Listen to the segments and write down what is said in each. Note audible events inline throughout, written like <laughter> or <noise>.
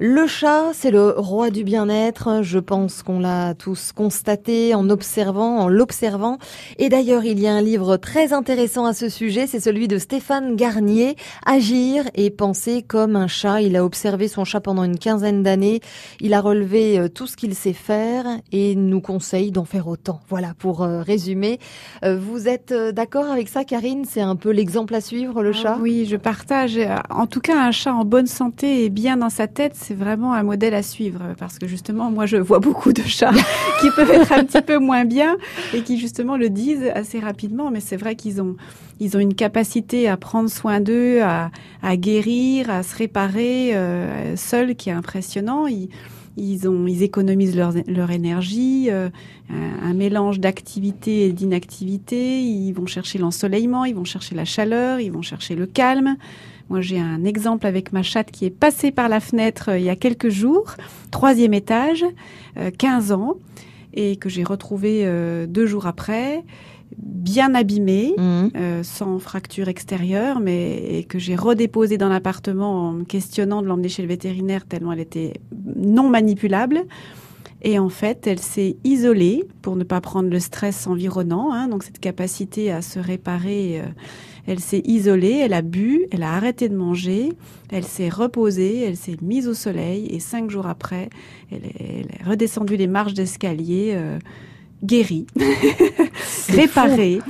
Le chat, c'est le roi du bien-être. Je pense qu'on l'a tous constaté en observant, en l'observant. Et d'ailleurs, il y a un livre très intéressant à ce sujet. C'est celui de Stéphane Garnier, Agir et penser comme un chat. Il a observé son chat pendant une quinzaine d'années. Il a relevé euh, tout ce qu'il sait faire et nous conseille d'en faire autant. Voilà, pour euh, résumer. Euh, vous êtes d'accord avec ça, Karine? C'est un peu l'exemple à suivre, le ah chat? Oui, je partage. En tout cas, un chat en bonne santé et bien dans sa tête, c'est vraiment un modèle à suivre parce que justement, moi, je vois beaucoup de chats <laughs> qui peuvent être un petit peu moins bien et qui justement le disent assez rapidement. Mais c'est vrai qu'ils ont, ils ont une capacité à prendre soin d'eux, à, guérir, à se réparer euh, qui est impressionnant. Ils, ont, ils économisent leur, leur énergie, euh, un, mélange d'activité et d'inactivité. Ils vont chercher l'ensoleillement, ils vont chercher la chaleur, ils vont chercher le calme. Moi, j'ai un exemple avec ma chatte qui est passée par la fenêtre euh, il y a quelques jours, troisième étage, euh, 15 ans, et que j'ai retrouvée euh, deux jours après, bien abîmée, mmh. Euh, sans fracture extérieure, mais et que j'ai redéposée dans l'appartement en me questionnant de l'emmener chez le vétérinaire tellement elle était non manipulable. Et en fait, elle s'est isolée pour ne pas prendre le stress environnant. Hein, donc cette capacité à se réparer, euh, elle s'est isolée, elle a bu, elle a arrêté de manger, elle s'est reposée, elle s'est mise au soleil. Et cinq jours après, elle est, elle est redescendue les marches d'escalier. Euh, guérie, <laughs> réparée.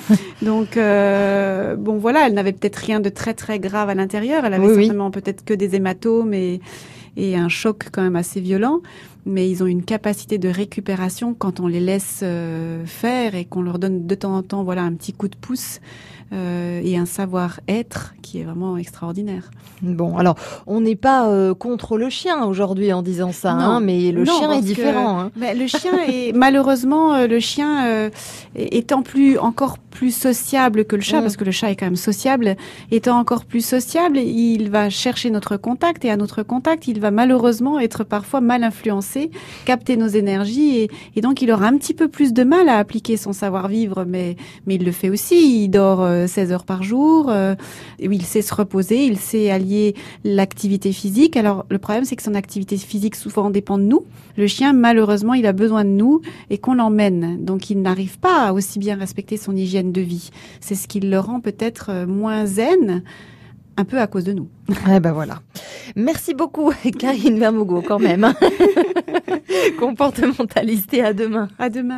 Donc euh, bon voilà, elle n'avait peut-être rien de très très grave à l'intérieur. Elle avait oui, certainement oui. peut-être que des hématomes et, et un choc quand même assez violent mais ils ont une capacité de récupération quand on les laisse euh, faire et qu'on leur donne de temps en temps voilà un petit coup de pouce euh, et un savoir-être qui est vraiment extraordinaire. Bon, alors on n'est pas euh, contre le chien aujourd'hui en disant ça, hein, mais le non, chien est différent. Hein. Ben, le chien est malheureusement le chien étant plus encore plus sociable que le chat, mmh. parce que le chat est quand même sociable, étant encore plus sociable, il va chercher notre contact et à notre contact, il va malheureusement être parfois mal influencé, capter nos énergies et, et donc il aura un petit peu plus de mal à appliquer son savoir-vivre, mais mais il le fait aussi. Il dort 16 heures par jour, euh, il sait se reposer, il sait allier l'activité physique. Alors le problème c'est que son activité physique souvent dépend de nous. Le chien malheureusement il a besoin de nous et qu'on l'emmène, donc il n'arrive pas à aussi bien respecter son hygiène de vie. C'est ce qui le rend peut-être euh, moins zen un peu à cause de nous. <laughs> Eh ben voilà. Merci beaucoup, <laughs> Karine Vermogo, quand même. <laughs> Comportementaliste et à demain. À demain.